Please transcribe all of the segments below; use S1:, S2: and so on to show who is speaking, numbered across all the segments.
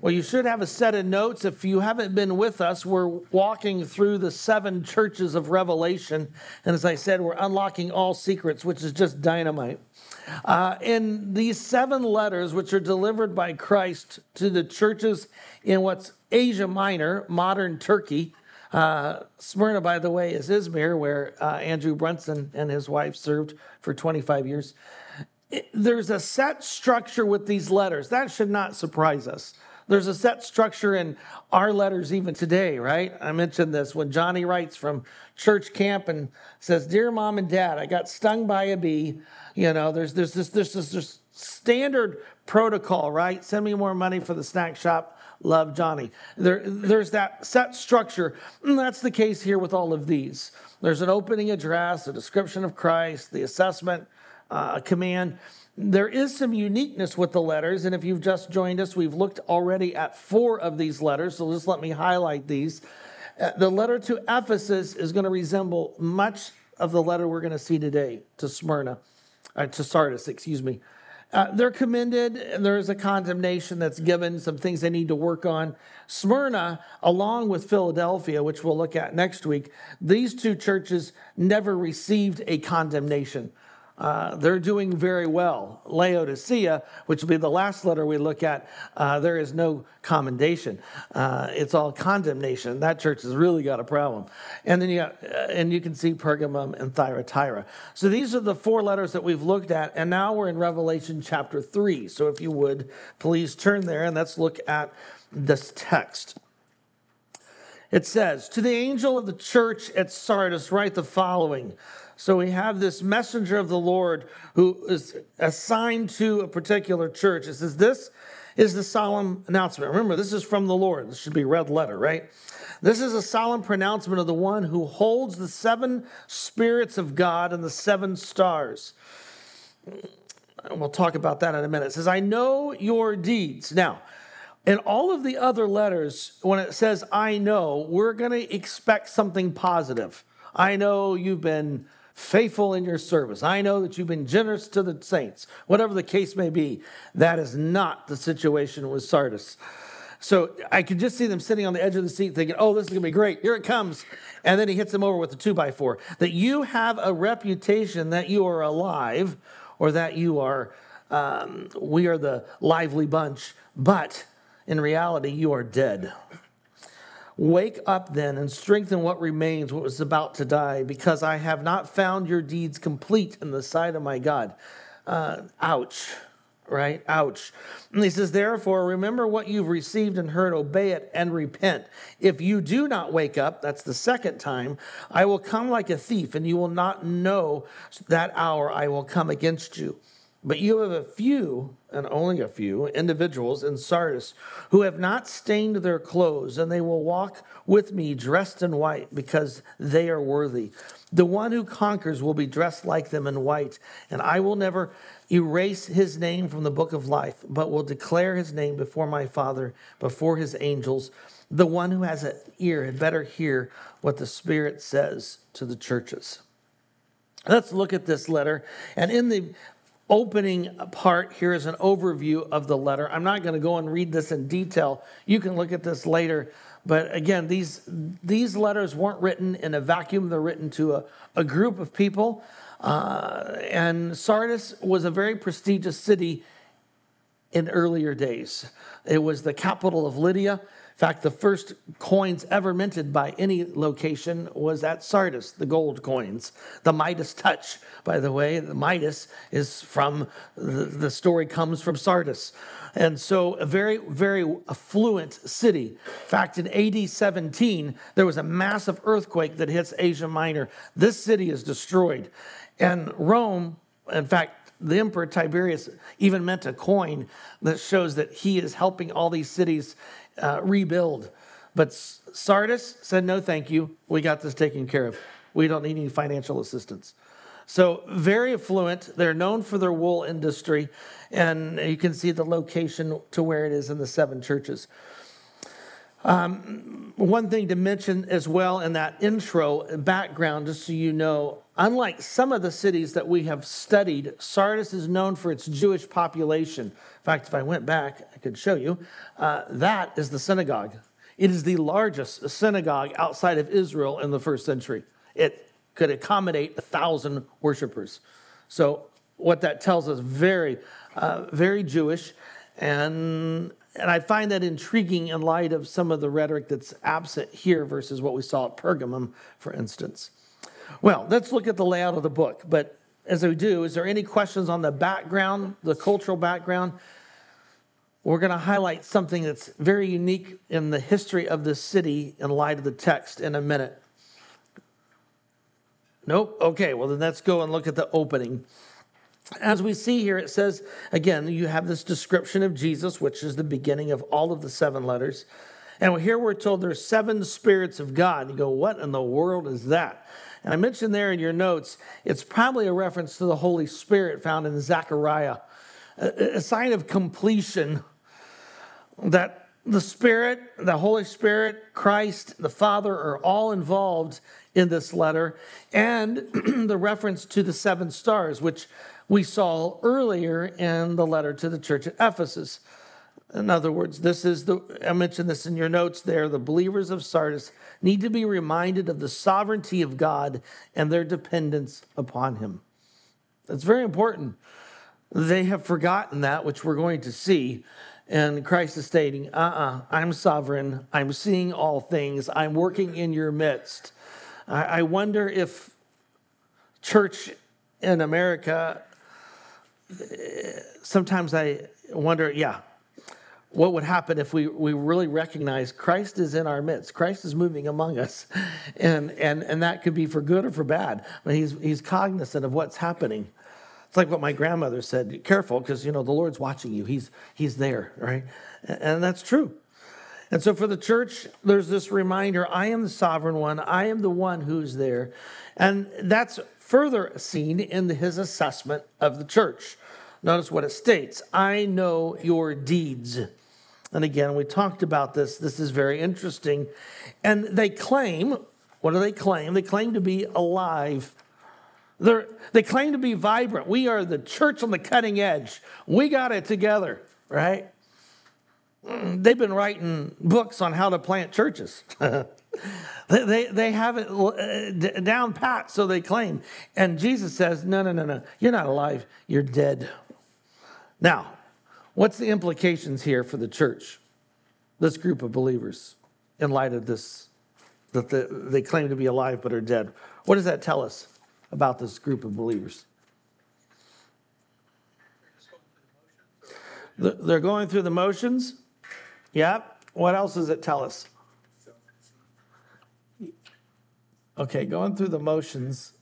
S1: Well, you should have a set of notes. If you haven't been with us, we're walking through the seven churches of Revelation. And as I said, we're unlocking all secrets, which is just dynamite. Uh, in these seven letters, which are delivered by Christ to the churches in what's Asia Minor, modern Turkey, uh, Smyrna, by the way, is Izmir, where uh, Andrew Brunson and his wife served for 25 years. It, there's a set structure with these letters. That should not surprise us. There's a set structure in our letters even today, right? I mentioned this when Johnny writes from church camp and says, Dear mom and dad, I got stung by a bee. You know, there's, there's, this, there's this, this standard protocol, right? Send me more money for the snack shop. Love Johnny. There, there's that set structure. And that's the case here with all of these. There's an opening address, a description of Christ, the assessment, uh, a command there is some uniqueness with the letters, and if you've just joined us, we've looked already at four of these letters, so just let me highlight these. Uh, the letter to Ephesus is going to resemble much of the letter we're going to see today to Smyrna, uh, to Sardis, excuse me. Uh, they're commended, and there's a condemnation that's given, some things they need to work on. Smyrna, along with Philadelphia, which we'll look at next week, these two churches never received a condemnation. Uh, they're doing very well. Laodicea, which will be the last letter we look at, uh, there is no commendation. Uh, it's all condemnation. That church has really got a problem. And then you got, uh, and you can see Pergamum and Thyatira. So these are the four letters that we've looked at, and now we're in Revelation chapter three. So if you would, please turn there and let's look at this text. It says, To the angel of the church at Sardis, write the following. So we have this messenger of the Lord who is assigned to a particular church. It says, This is the solemn announcement. Remember, this is from the Lord. This should be red letter, right? This is a solemn pronouncement of the one who holds the seven spirits of God and the seven stars. And We'll talk about that in a minute. It says, I know your deeds. Now, in all of the other letters, when it says I know, we're going to expect something positive. I know you've been faithful in your service. I know that you've been generous to the saints. Whatever the case may be, that is not the situation with Sardis. So I could just see them sitting on the edge of the seat thinking, oh, this is going to be great. Here it comes. And then he hits them over with a two by four. That you have a reputation that you are alive or that you are, um, we are the lively bunch, but in reality, you are dead. Wake up then and strengthen what remains, what was about to die, because I have not found your deeds complete in the sight of my God. Uh, ouch, right? Ouch. And he says, Therefore, remember what you've received and heard, obey it and repent. If you do not wake up, that's the second time, I will come like a thief, and you will not know that hour I will come against you. But you have a few, and only a few, individuals in Sardis who have not stained their clothes, and they will walk with me dressed in white because they are worthy. The one who conquers will be dressed like them in white, and I will never erase his name from the book of life, but will declare his name before my Father, before his angels. The one who has an ear had better hear what the Spirit says to the churches. Let's look at this letter. And in the opening part here is an overview of the letter. I'm not going to go and read this in detail. You can look at this later. But again, these, these letters weren't written in a vacuum, they're written to a, a group of people. Uh, and Sardis was a very prestigious city in earlier days. It was the capital of Lydia fact, the first coins ever minted by any location was at Sardis, the gold coins. The Midas touch, by the way, the Midas is from, the story comes from Sardis. And so, a very, very affluent city. In fact, in AD 17, there was a massive earthquake that hits Asia Minor. This city is destroyed. And Rome, in fact, the Emperor Tiberius even meant a coin that shows that he is helping all these cities uh, rebuild. But Sardis said, no, thank you. We got this taken care of. We don't need any financial assistance. So, very affluent. They're known for their wool industry. And you can see the location to where it is in the seven churches. Um, one thing to mention as well in that intro background, just so you know, Unlike some of the cities that we have studied, Sardis is known for its Jewish population. In fact, if I went back, I could show you. Uh, that is the synagogue. It is the largest synagogue outside of Israel in the first century. It could accommodate a thousand worshipers. So, what that tells us, very, uh, very Jewish. And, and I find that intriguing in light of some of the rhetoric that's absent here versus what we saw at Pergamum, for instance. Well, let's look at the layout of the book. But as we do, is there any questions on the background, the cultural background? We're going to highlight something that's very unique in the history of this city in light of the text in a minute. Nope. Okay, well, then let's go and look at the opening. As we see here, it says, again, you have this description of Jesus, which is the beginning of all of the seven letters. And here we're told there's seven spirits of God. You go, what in the world is that? And I mentioned there in your notes, it's probably a reference to the Holy Spirit found in Zechariah, a, sign of completion that the Spirit, the Holy Spirit, Christ, the Father are all involved in this letter, and the reference to the seven stars, which we saw earlier in the letter to the church at Ephesus. In other words, this is the, I mentioned this in your notes there, the believers of Sardis need to be reminded of the sovereignty of God and their dependence upon Him. That's very important. They have forgotten that, which we're going to see. And Christ is stating, uh uh-uh, uh, i am sovereign. I'm seeing all things. I'm working in your midst. I, I wonder if church in America, sometimes I wonder, yeah, what would happen if we, we really recognize Christ is in our midst. Christ is moving among us. And, and, and that could be for good or for bad. But he's, he's cognizant of what's happening. It's like what my grandmother said careful, because, you know, the Lord's watching you. He's, he's there, right? And that's true. And so for the church, there's this reminder I am the sovereign one, I am the one who's there. And that's further seen in his assessment of the church. Notice what it states I know your deeds. And again, we talked about this. This is very interesting. And they claim, what do they claim? They claim to be alive. They're, they claim to be vibrant. We are the church on the cutting edge. We got it together, right? Mm, they've been writing books on how to plant churches. they, they, they have it uh, down pat, so they claim. And Jesus says, No, no, no, no. You're not alive. You're dead. Now, What's the implications here for the church, this group of believers, in light of this, that the, they claim to be alive but are dead? What does that tell us about this group of believers? They're going through the motions. Yeah. What else does it tell us? Okay, going through the motions.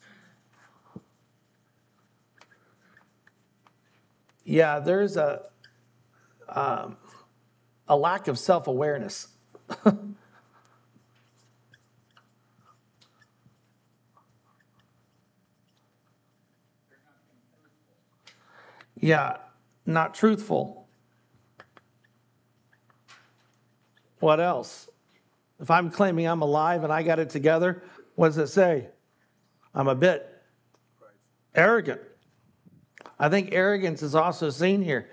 S1: Yeah, there's a um, a lack of self awareness. yeah, not truthful. What else? If I'm claiming I'm alive and I got it together, what does it say? I'm a bit arrogant. I think arrogance is also seen here.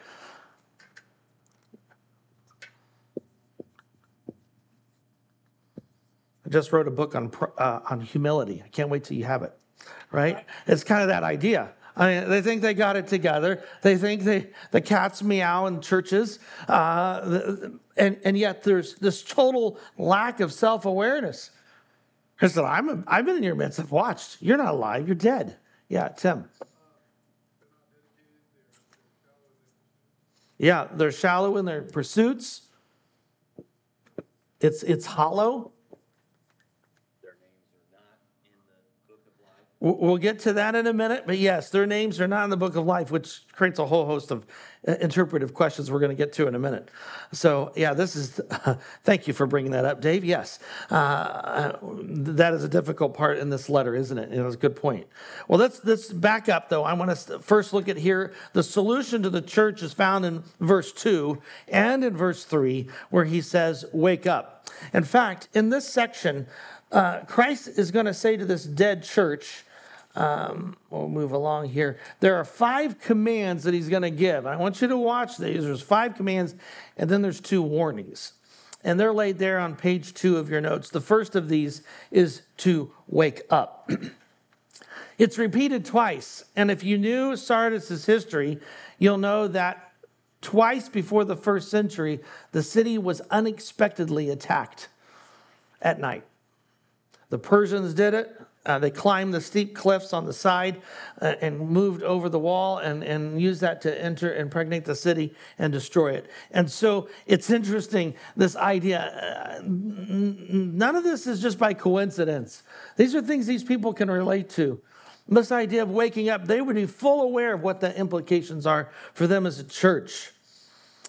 S1: Just wrote a book on uh, on humility. I can't wait till you have it. Right? It's kind of that idea. I mean, they think they got it together. They think they the cats meow in churches, uh, and and yet there's this total lack of self awareness. I said, I'm a, I've been in your midst. I've watched. You're not alive. You're dead. Yeah, Tim. Yeah, they're shallow in their pursuits. It's it's hollow. We'll get to that in a minute, but yes, their names are not in the book of life, which creates a whole host of uh, interpretive questions we're going to get to in a minute. So, yeah, this is, uh, thank you for bringing that up, Dave. Yes, uh, that is a difficult part in this letter, isn't it? It was a good point. Well, let's, let's back up, though. I want to first look at here. The solution to the church is found in verse 2 and in verse 3, where he says, Wake up. In fact, in this section, uh, Christ is going to say to this dead church, Um, we'll move along here. There are five commands that he's going to give. I want you to watch these. There's five commands, and then there's two warnings. And they're laid there on page two of your notes. The first of these is to wake up. it's repeated twice. And if you knew Sardis' history, you'll know that twice before the first century, the city was unexpectedly attacked at night. The Persians did it. Uh, they climbed the steep cliffs on the side uh, and moved over the wall and, and used that to enter, impregnate the city and destroy it. And so it's interesting, this idea. Uh, none of this is just by coincidence. These are things these people can relate to. This idea of waking up, they would be full aware of what the implications are for them as a church.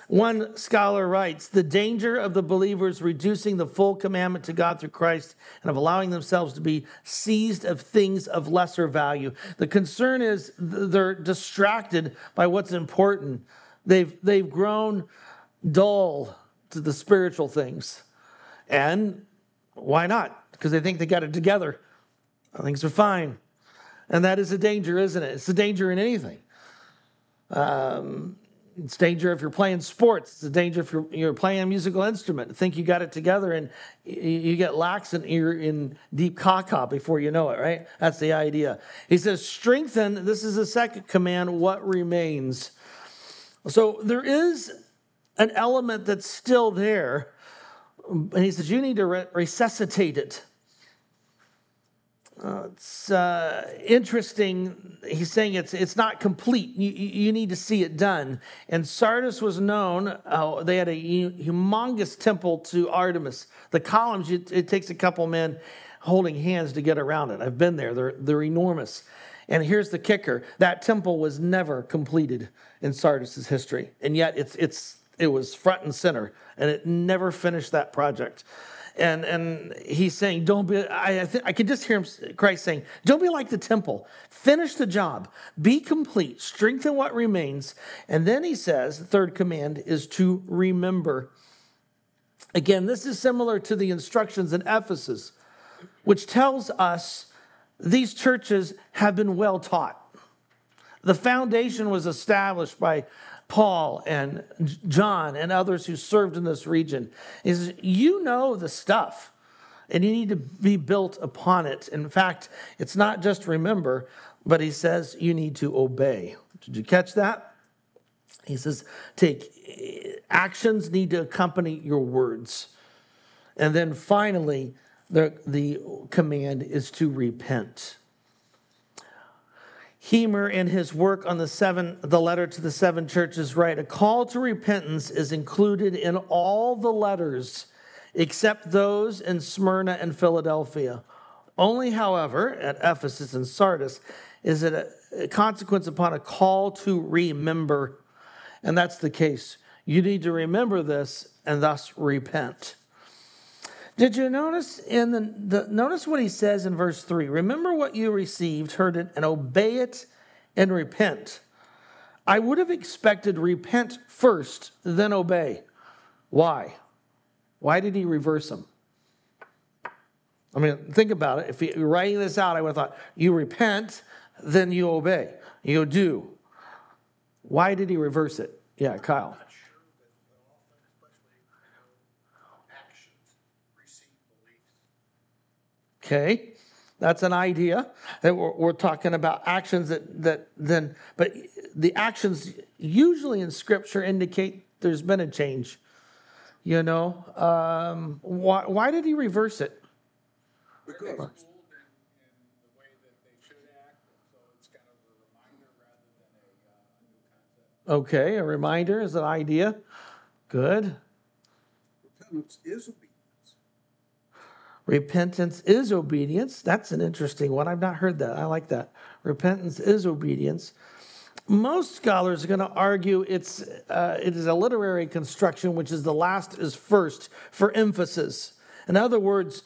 S1: One scholar writes The danger of the believers reducing the full commandment to God through Christ and of allowing themselves to be seized of things of lesser value. The concern is they're distracted by what's important. They've, they've grown dull to the spiritual things. And why not? Because they think they got it together. Things are fine. And that is a danger, isn't it? It's a danger in anything. Um, it's danger if you're playing sports. It's a danger if you're, you're playing a musical instrument. Think you got it together and you get lax and you're in deep caca before you know it, right? That's the idea. He says, strengthen, this is the second command, what remains. So there is an element that's still there. And he says, you need to re- resuscitate it. It's uh, interesting. He's saying it's it's not complete. You, you need to see it done. And Sardis was known. Uh, they had a humongous temple to Artemis. The columns. It, it takes a couple men holding hands to get around it. I've been there. They're they're enormous. And here's the kicker: that temple was never completed in Sardis's history, and yet it's it's it was front and center, and it never finished that project and and he's saying, "Don't be." I I, th- I could just hear him, Christ saying, "Don't be like the temple. Finish the job. Be complete. Strengthen what remains." And then he says, the third command is to remember. Again, this is similar to the instructions in Ephesus, which tells us these churches have been well taught. The foundation was established by Paul and John and others who served in this region is you know the stuff and you need to be built upon it. In fact, it's not just remember, but he says you need to obey. Did you catch that? He says, take eh, actions need to accompany your words. And then finally, the, the command is to repent. Hemer, in his work on the seven, the letter to the seven churches, write a call to repentance is included in all the letters except those in Smyrna and Philadelphia. Only, however, at Ephesus and Sardis is it a consequence upon a call to remember. And that's the case. You need to remember this and thus repent. Did you notice in the, the, notice what he says in verse 3? Remember what you received, heard it, and obey it and repent. I would have expected repent first, then obey. Why? Why did he reverse them? I mean, think about it. If you're writing this out, I would have thought, you repent, then you obey. You do. Why did he reverse it? Yeah, Kyle. Okay, that's an idea that we're, we're, talking about actions that that then, but the actions usually in Scripture indicate there's been a change. You know, um, why why did he reverse it? Because. Okay, a reminder is an idea. Good. Repentance is Repentance is obedience. That's an interesting one. I've not heard that. I like that. Repentance is obedience. Most scholars are going to argue it's uh, it is a literary construction, which is the last is first for emphasis. In other words,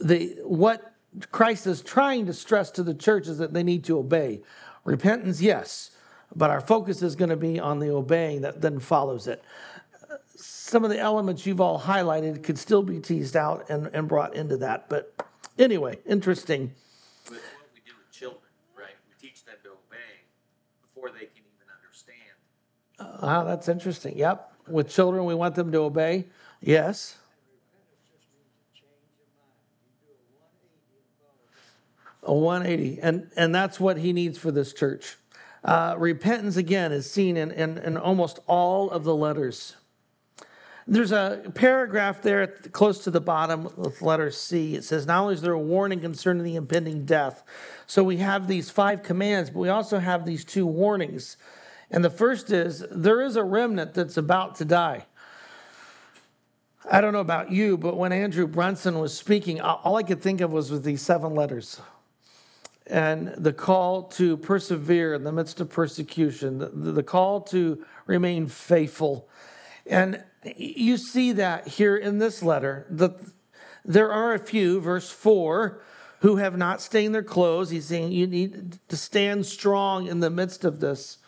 S1: the what Christ is trying to stress to the church is that they need to obey. Repentance, yes, but our focus is going to be on the obeying that then follows it some of the elements you've all highlighted could still be teased out and, and brought into that. But anyway, interesting.
S2: what we do with children. right? We teach them to obey before they can even understand.
S1: Ah, that's interesting. Yep. With children, we want them to obey. Yes. A 180. And, and that's what he needs for this church. Uh, repentance, again, is seen in, in, in almost all of the letters. There's a paragraph there close to the bottom with letter C. It says, Not only is there a warning concerning the impending death, so we have these five commands, but we also have these two warnings. And the first is there is a remnant that's about to die. I don't know about you, but when Andrew Brunson was speaking, all I could think of was with these seven letters and the call to persevere in the midst of persecution, the, the call to remain faithful. And you see that here in this letter. that there are a few, verse 4, who have not stained their clothes. He's saying you need to stand strong in the midst of this.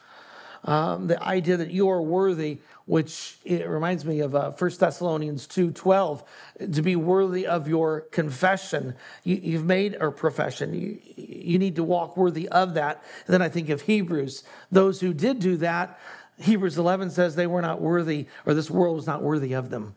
S1: Um, the idea that you are worthy which it reminds me of uh, 1 Thessalonians 2.12, to be worthy of your confession. You, have made a profession. You, you need to walk worthy of that. And then I think of Hebrews. Those who did do that, Hebrews 11 says they were not worthy, or this world was not worthy of them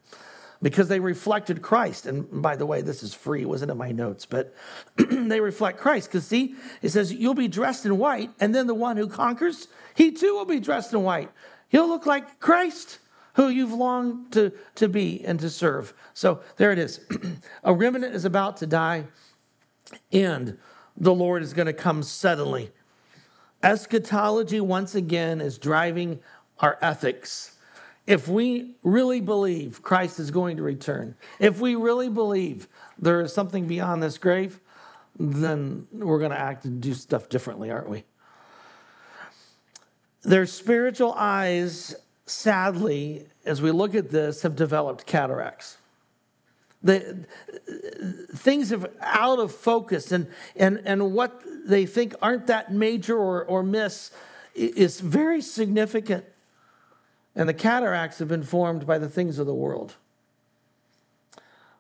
S1: because they reflected Christ. And by the way, this is free, it wasn't in my notes, but they reflect Christ. Because see, it says, You'll be dressed in white, and then the one who conquers, he too will be dressed in white. You'll look like Christ, who you've longed to, to be and to serve. So there it is. a remnant is about to die, and the Lord is going to come suddenly. Eschatology, once again, is driving our ethics. If we really believe Christ is going to return, if we really believe there is something beyond this grave, then we're going to act and do stuff differently, aren't we? Their spiritual eyes, sadly, as we look at this, have developed cataracts. The, things are out of focus, and, and, and what they think aren't that major or, or miss is very significant. And the cataracts have been formed by the things of the world.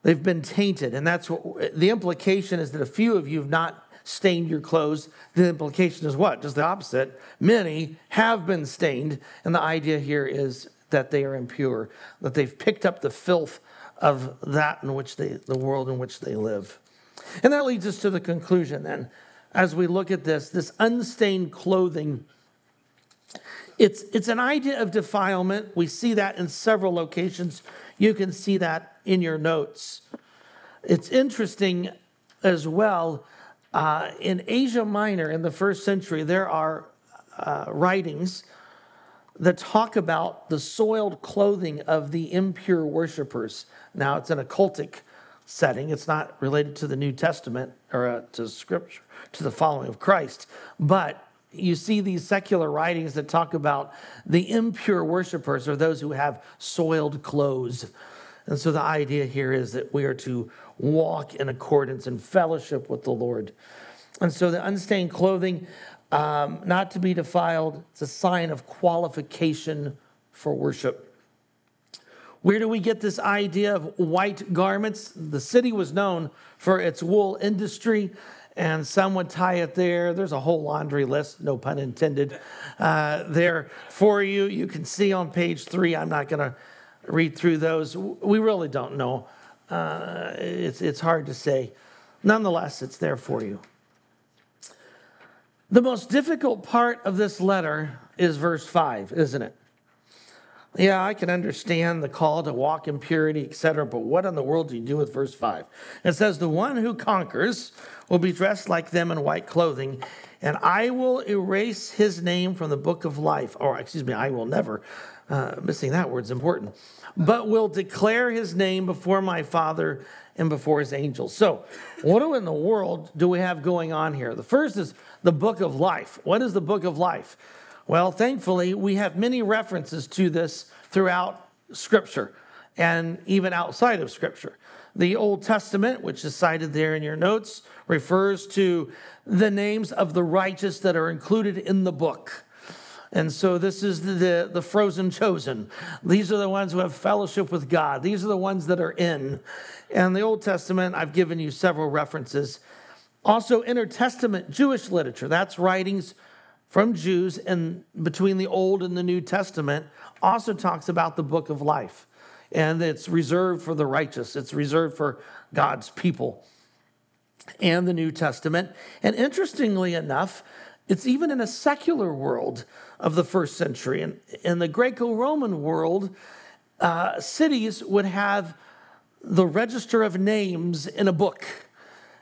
S1: They've been tainted, and that's what the implication is that a few of you have not stained your clothes. The implication is what? Just the opposite. Many have been stained. And the idea here is that they are impure, that they've picked up the filth of that in which they, the world in which they live. And that leads us to the conclusion then, as we look at this, this unstained clothing. It's, it's an idea of defilement. We see that in several locations. You can see that in your notes. It's interesting as well uh, in Asia Minor in the first century, there are uh, writings that talk about the soiled clothing of the impure worshipers. Now, it's an occultic setting, it's not related to the New Testament or uh, to scripture, to the following of Christ. But you see these secular writings that talk about the impure worshipers or those who have soiled clothes. And so the idea here is that we are to walk in accordance and fellowship with the Lord. And so the unstained clothing, um, not to be defiled, it's a sign of qualification for worship. Where do we get this idea of white garments? The city was known for its wool industry, and some would tie it there. There's a whole laundry list, no pun intended, uh, there for you. You can see on page three. I'm not going to read through those. We really don't know uh, it's, it's hard to say. Nonetheless, it's there for you. The most difficult part of this letter is verse 5, isn't it? Yeah, I can understand the call to walk in purity, etc., but what in the world do you do with verse 5? It says, The one who conquers will be dressed like them in white clothing, and I will erase his name from the book of life. Or, excuse me, I will never. Uh, missing that word's important but will declare his name before my Father and before his angels. So, what in the world do we have going on here? The first is the book of life. What is the book of life? Well, thankfully, we have many references to this throughout Scripture and even outside of Scripture. The Old Testament, which is cited there in your notes, refers to the names of the righteous that are included in the book. And so this is the, the frozen chosen. These are the ones who have fellowship with God. These are the ones that are in. And the Old Testament, I've given you several references. Also, intertestament Jewish literature. That's writings from Jews and between the Old and the New Testament also talks about the book of life. And it's reserved for the righteous, it's reserved for God's people and the New Testament. And interestingly enough, it's even in a secular world of the first century. And in the Greco Roman world, uh, cities would have the register of names in a book.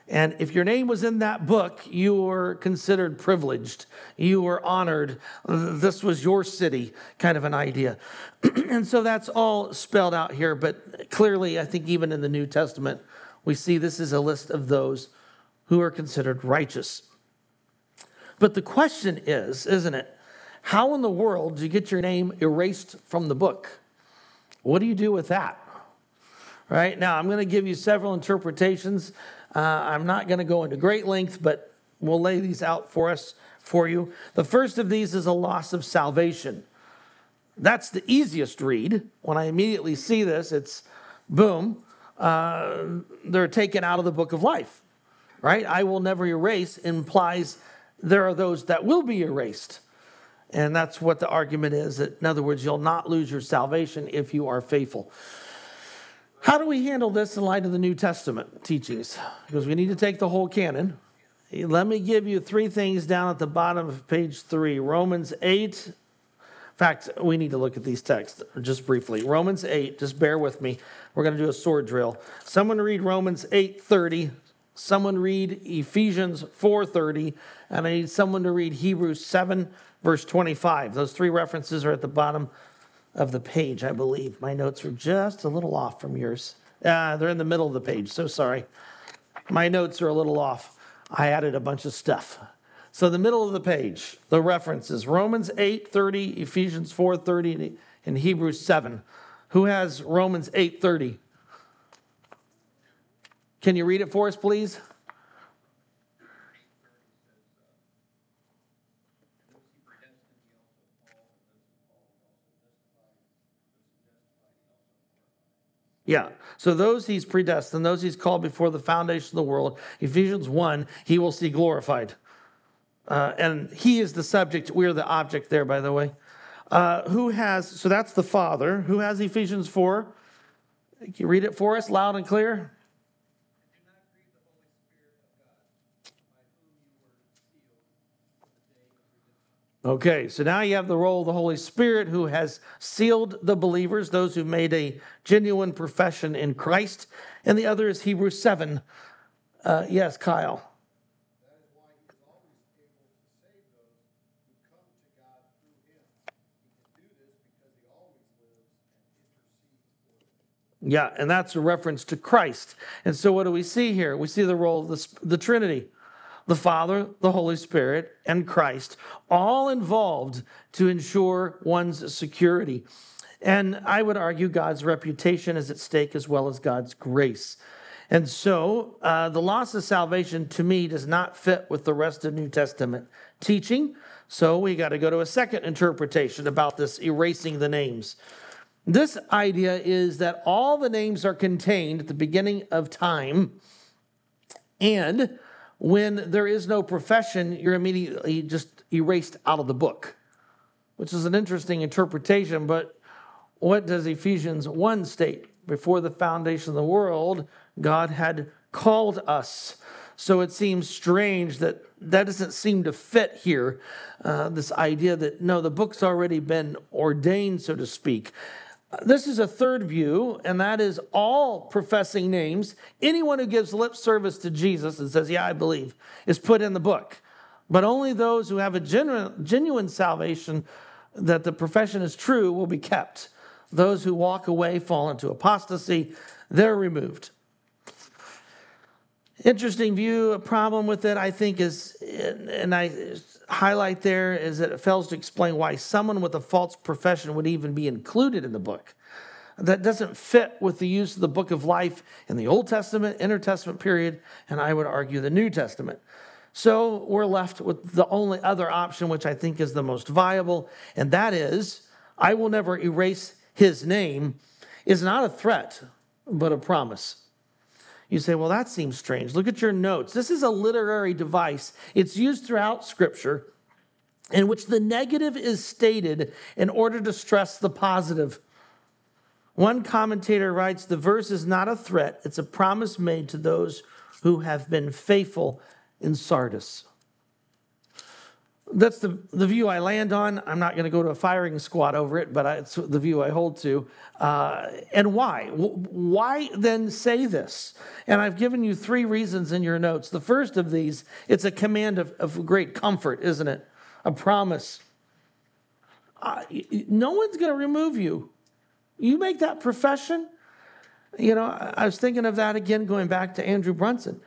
S1: And if your name was in that book, you were considered privileged. You were honored. This was your city, kind of an idea. and so that's all spelled out here. But clearly, I think even in the New Testament, we see this is a list of those who are considered righteous. But the question is, isn't it? How in the world do you get your name erased from the book? What do you do with that? Right now, I'm going to give you several interpretations. Uh, I'm not going to go into great length, but we'll lay these out for us for you. The first of these is a loss of salvation. That's the easiest read. When I immediately see this, it's boom, uh, they're taken out of the book of life, right? I will never erase implies there are those that will be erased. And that's what the argument is that, in other words, you'll not lose your salvation if you are faithful. How do we handle this in light of the New Testament teachings? Because we need to take the whole canon. Let me give you three things down at the bottom of page three Romans 8. In fact, we need to look at these texts just briefly. Romans 8, just bear with me. We're going to do a sword drill. Someone read Romans 8 30. Someone read Ephesians 4:30, and I need someone to read Hebrews 7 verse 25. Those three references are at the bottom of the page, I believe. My notes are just a little off from yours. Uh, they're in the middle of the page, so sorry. My notes are a little off. I added a bunch of stuff. So the middle of the page, the references Romans 8:30, Ephesians 4:30, and Hebrews 7. Who has Romans 8:30? Can you read it for us, please? Yeah. So those he's predestined, those he's called before the foundation of the world, Ephesians 1, he will see glorified. Uh, and he is the subject. We're the object there, by the way. Uh, who has, so that's the Father. Who has Ephesians 4? Can you read it for us loud and clear? Okay, so now you have the role of the Holy Spirit who has sealed the believers, those who made a genuine profession in Christ. And the other is Hebrews 7. Uh, yes, Kyle. Yeah, and that's a reference to Christ. And so, what do we see here? We see the role of the, the Trinity the Father, the Holy Spirit, and Christ, all involved to ensure one's security. And I would argue God's reputation is at stake as well as God's grace. And so uh, the loss of salvation to me does not fit with the rest of New Testament teaching. So we got to go to a second interpretation about this erasing the names. This idea is that all the names are contained at the beginning of time and when there is no profession, you're immediately just erased out of the book, which is an interesting interpretation. But what does Ephesians 1 state? Before the foundation of the world, God had called us. So it seems strange that that doesn't seem to fit here. Uh, this idea that no, the book's already been ordained, so to speak. This is a third view, and that is all professing names. Anyone who gives lip service to Jesus and says, Yeah, I believe, is put in the book. But only those who have a genuine, genuine salvation that the profession is true will be kept. Those who walk away fall into apostasy, they're removed. Interesting view. A problem with it, I think, is, and I highlight there is that it fails to explain why someone with a false profession would even be included in the book. That doesn't fit with the use of the book of life in the Old Testament, Intertestament period, and I would argue the New Testament. So we're left with the only other option, which I think is the most viable, and that is I will never erase his name, is not a threat, but a promise. You say, well, that seems strange. Look at your notes. This is a literary device, it's used throughout Scripture. in which the negative is stated in order to stress the positive. One commentator writes the verse is not a threat, it's a promise made to those who have been faithful in Sardis. That's the, the view I land on. I'm not going to go to a firing squad over it, but I, it's the view I hold to. Uh, and why? Why then say this? And I've given you three reasons in your notes. The first of these, it's a command of, of great comfort, isn't it? A promise. Uh, no one's going to remove you. You make that profession. You know, I was thinking of that again, going back to Andrew Brunson.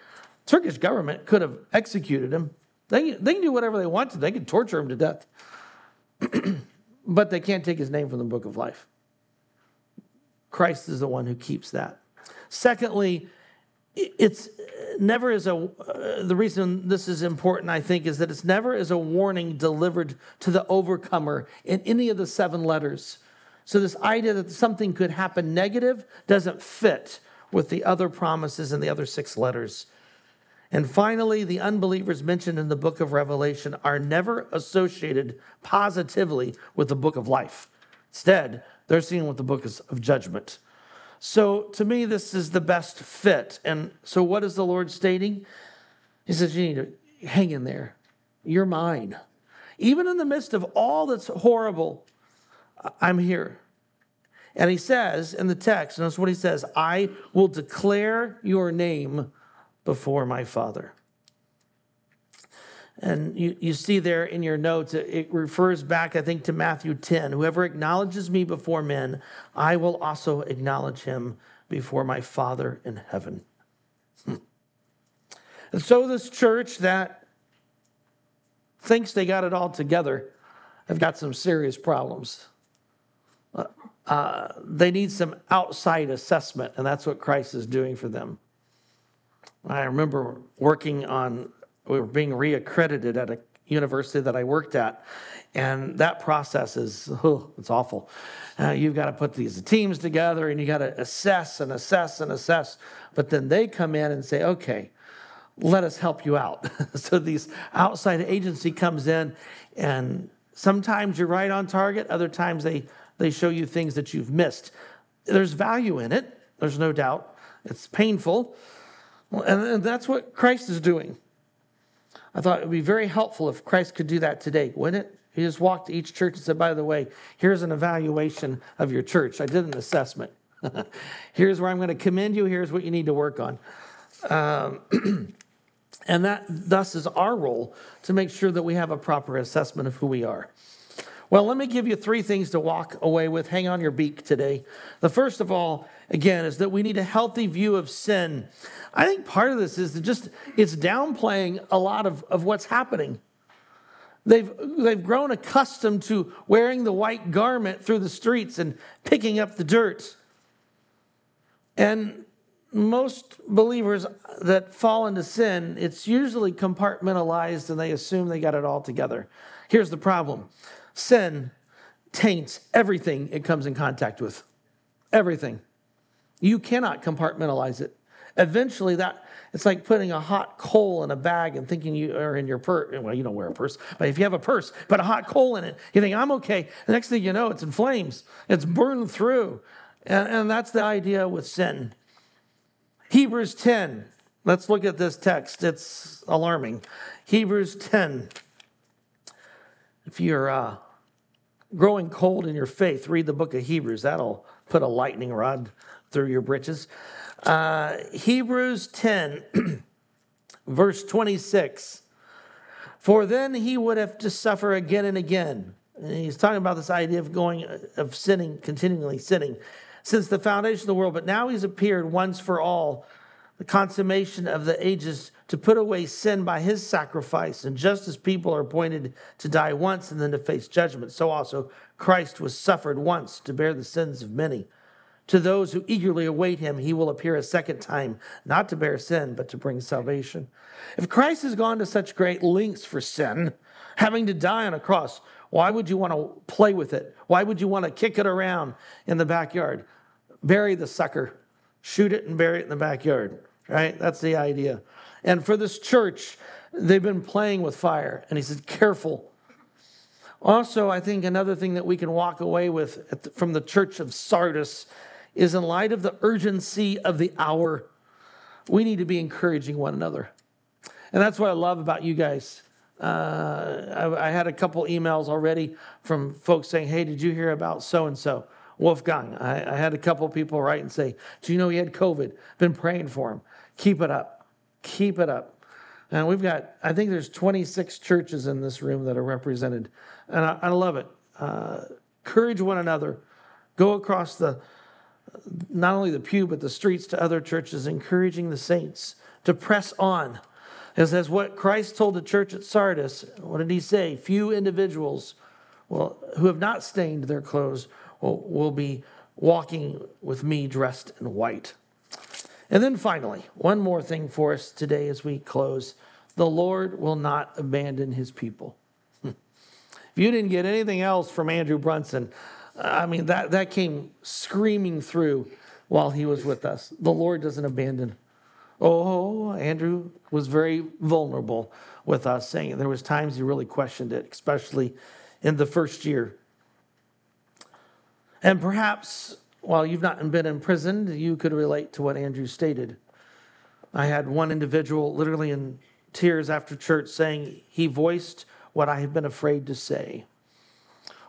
S1: Turkish government could have executed him they, they can do whatever they want to, they can torture him to death. but they can't take his name from the book of life. Christ is the one who keeps that. Secondly, it's never is a uh, the reason this is important i think is that it's never is a warning delivered to the overcomer in any of the seven letters so this idea that something could happen negative doesn't fit with the other promises in the other six letters and finally, the unbelievers mentioned in the book of Revelation are never associated positively with the book of life. Instead, they're seen with the book of judgment. So to me, this is the best fit. And so, what is the Lord stating? He says, You need to hang in there. You're mine. Even in the midst of all that's horrible, I'm here. And he says in the text, notice what he says I will declare your name before my Father. And you, you see there in your notes, it, it refers back, I think, to Matthew 10. Whoever acknowledges me before men, I will also acknowledge him before my Father in heaven. Hmm. And so, this church that thinks they got it all together have got some serious problems. Uh, uh they need some outside assessment, and that's what Christ is doing for them. I remember working on, we were being reaccredited at a university that I worked at. And that process is, oh, it's awful. Uh, you've got to put these teams together and you got to assess and assess and assess. But then they come in and say, okay, let us help you out. so these outside agency comes in and sometimes you're right on target. Other times they, they show you things that you've missed. There's value in it. There's no doubt. It's painful. And that's what Christ is doing. I thought it would be very helpful if Christ could do that today, wouldn't it? He just walked to each church and said, by the way, here's an evaluation of your church. I did an assessment. here's where I'm going to commend you. Here's what you need to work on. Um, and that thus is our role to make sure that we have a proper assessment of who we are. Well, let me give you three things to walk away with. Hang on your beak today. The first of all, again, is that we need a healthy view of sin. I think part of this is just it's downplaying a lot of, of what's happening. They've, they've grown accustomed to wearing the white garment through the streets and picking up the dirt. And most believers that fall into sin, it's usually compartmentalized and they assume they got it all together. Here's the problem sin taints everything it comes in contact with. Everything. You cannot compartmentalize it. Eventually, that it's like putting a hot coal in a bag and thinking you are in your purse. Well, you don't wear a purse, but if you have a purse, put a hot coal in it, you think, I'm okay. The next thing you know, it's in flames, it's burned through. And, and that's the idea with sin. Hebrews 10. Let's look at this text. It's alarming. Hebrews 10. If you're uh, growing cold in your faith, read the book of Hebrews. That'll put a lightning rod through your britches. Uh, Hebrews 10, verse 26. For then he would have to suffer again and again. And he's talking about this idea of going, of sinning, continually sinning, since the foundation of the world. But now he's appeared once for all, the consummation of the ages, to put away sin by his sacrifice. And just as people are appointed to die once and then to face judgment, so also Christ was suffered once to bear the sins of many. To those who eagerly await him, he will appear a second time, not to bear sin, but to bring salvation. If Christ has gone to such great lengths for sin, having to die on a cross, why would you want to play with it? Why would you want to kick it around in the backyard? Bury the sucker, shoot it and bury it in the backyard, right? That's the idea. And for this church, they've been playing with fire. And he said, careful. Also, I think another thing that we can walk away with from the church of Sardis is in light of the urgency of the hour, we need to be encouraging one another. And that's what I love about you guys. Uh, I, I, had a couple emails already from folks saying, Hey, did you hear about so and so? Wolfgang. I, I, had a couple people write and say, Do you know he had COVID? Been praying for him. Keep it up. Keep it up. And we've got, I think there's 26 churches in this room that are represented. And I, I love it. Uh, encourage one another. Go across the, not only the pew, but the streets to other churches, encouraging the saints to press on. It says what Christ told the church at Sardis. What did he say? Few individuals well, who have not stained their clothes will, will be walking with me dressed in white. And then finally, one more thing for us today as we close the Lord will not abandon his people. if you didn't get anything else from Andrew Brunson, I mean, that, that came screaming through while he was with us. The Lord doesn't abandon. Oh, Andrew was very vulnerable with us, saying there was times he really questioned it, especially in the first year. And perhaps while you've not been imprisoned, you could relate to what Andrew stated. I had one individual literally in tears after church saying he voiced what I have been afraid to say.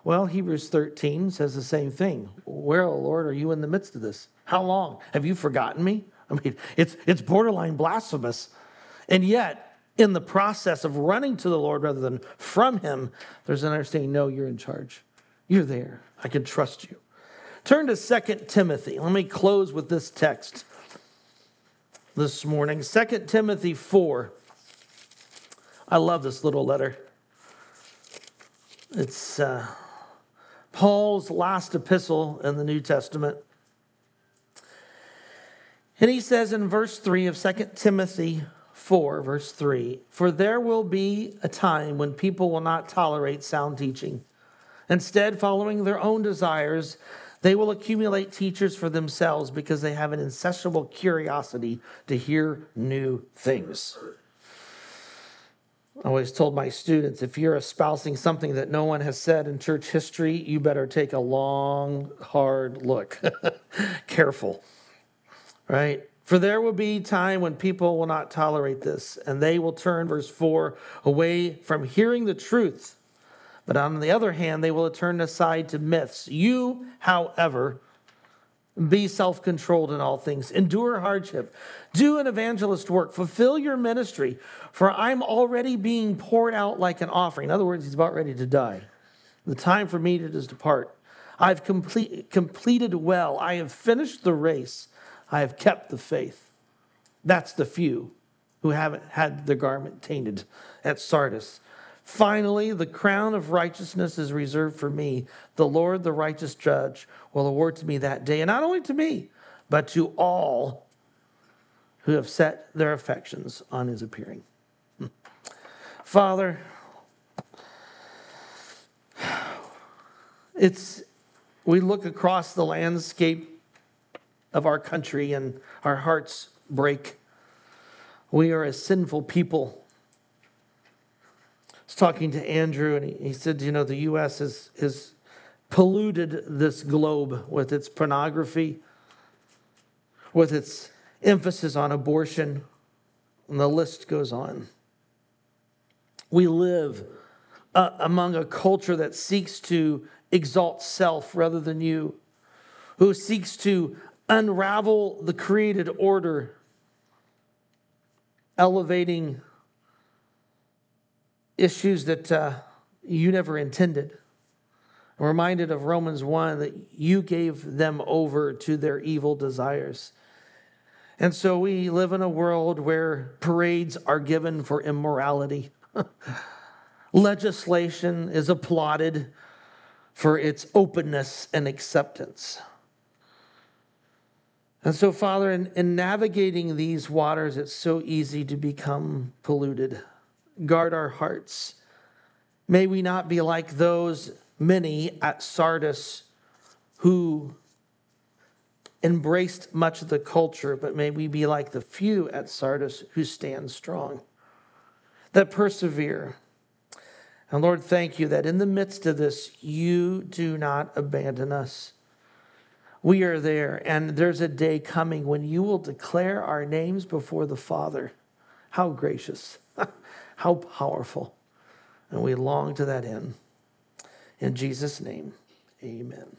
S1: Well, Hebrews 13 says the same thing. Where, oh Lord, are you in the midst of this? How long? Have you forgotten me? I mean, it's, it's borderline blasphemous. And yet, in the process of running to the Lord rather than from Him, there's an understanding no, you're in charge. You're there. I can trust you. Turn to 2 Timothy. Let me close with this text this morning. 2 Timothy 4. I love this little letter. It's. Uh, Paul's last epistle in the New Testament. And he says in verse 3 of 2 Timothy 4, verse 3 For there will be a time when people will not tolerate sound teaching. Instead, following their own desires, they will accumulate teachers for themselves because they have an insatiable curiosity to hear new things. I always told my students if you're espousing something that no one has said in church history, you better take a long, hard look. Careful, right? For there will be time when people will not tolerate this, and they will turn, verse 4, away from hearing the truth. But on the other hand, they will turn aside to myths. You, however, be self controlled in all things, endure hardship, do an evangelist work, fulfill your ministry, for I'm already being poured out like an offering. In other words, he's about ready to die. The time for me to depart. I've complete, completed well. I have finished the race. I have kept the faith. That's the few who haven't had their garment tainted at Sardis. Finally, the crown of righteousness is reserved for me. The Lord, the righteous judge, will award to me that day, and not only to me, but to all who have set their affections on his appearing. Father, it's we look across the landscape of our country and our hearts break. We are a sinful people was talking to Andrew, and he, he said, You know, the U.S. has, has polluted this globe with its pornography, with its emphasis on abortion, and the list goes on. We live uh, among a culture that seeks to exalt self rather than you, who seeks to unravel the created order, elevating issues that uh, you never intended. I'm reminded of Romans 1 that you gave them over to their evil desires. And so we live in a world where parades are given for immorality. Legislation is applauded for its openness and acceptance. And so, Father, in, in navigating these waters, it's so easy to become polluted guard our hearts. May we not be like those many at Sardis who embraced much of the culture, but may we be like the few at Sardis who stand strong, that persevere. And Lord, thank you that in the midst of this, you do not abandon us. We are there, and there's a day coming when you will declare our names before the Father. How gracious. How powerful. And we long to that end. In Jesus' name, amen.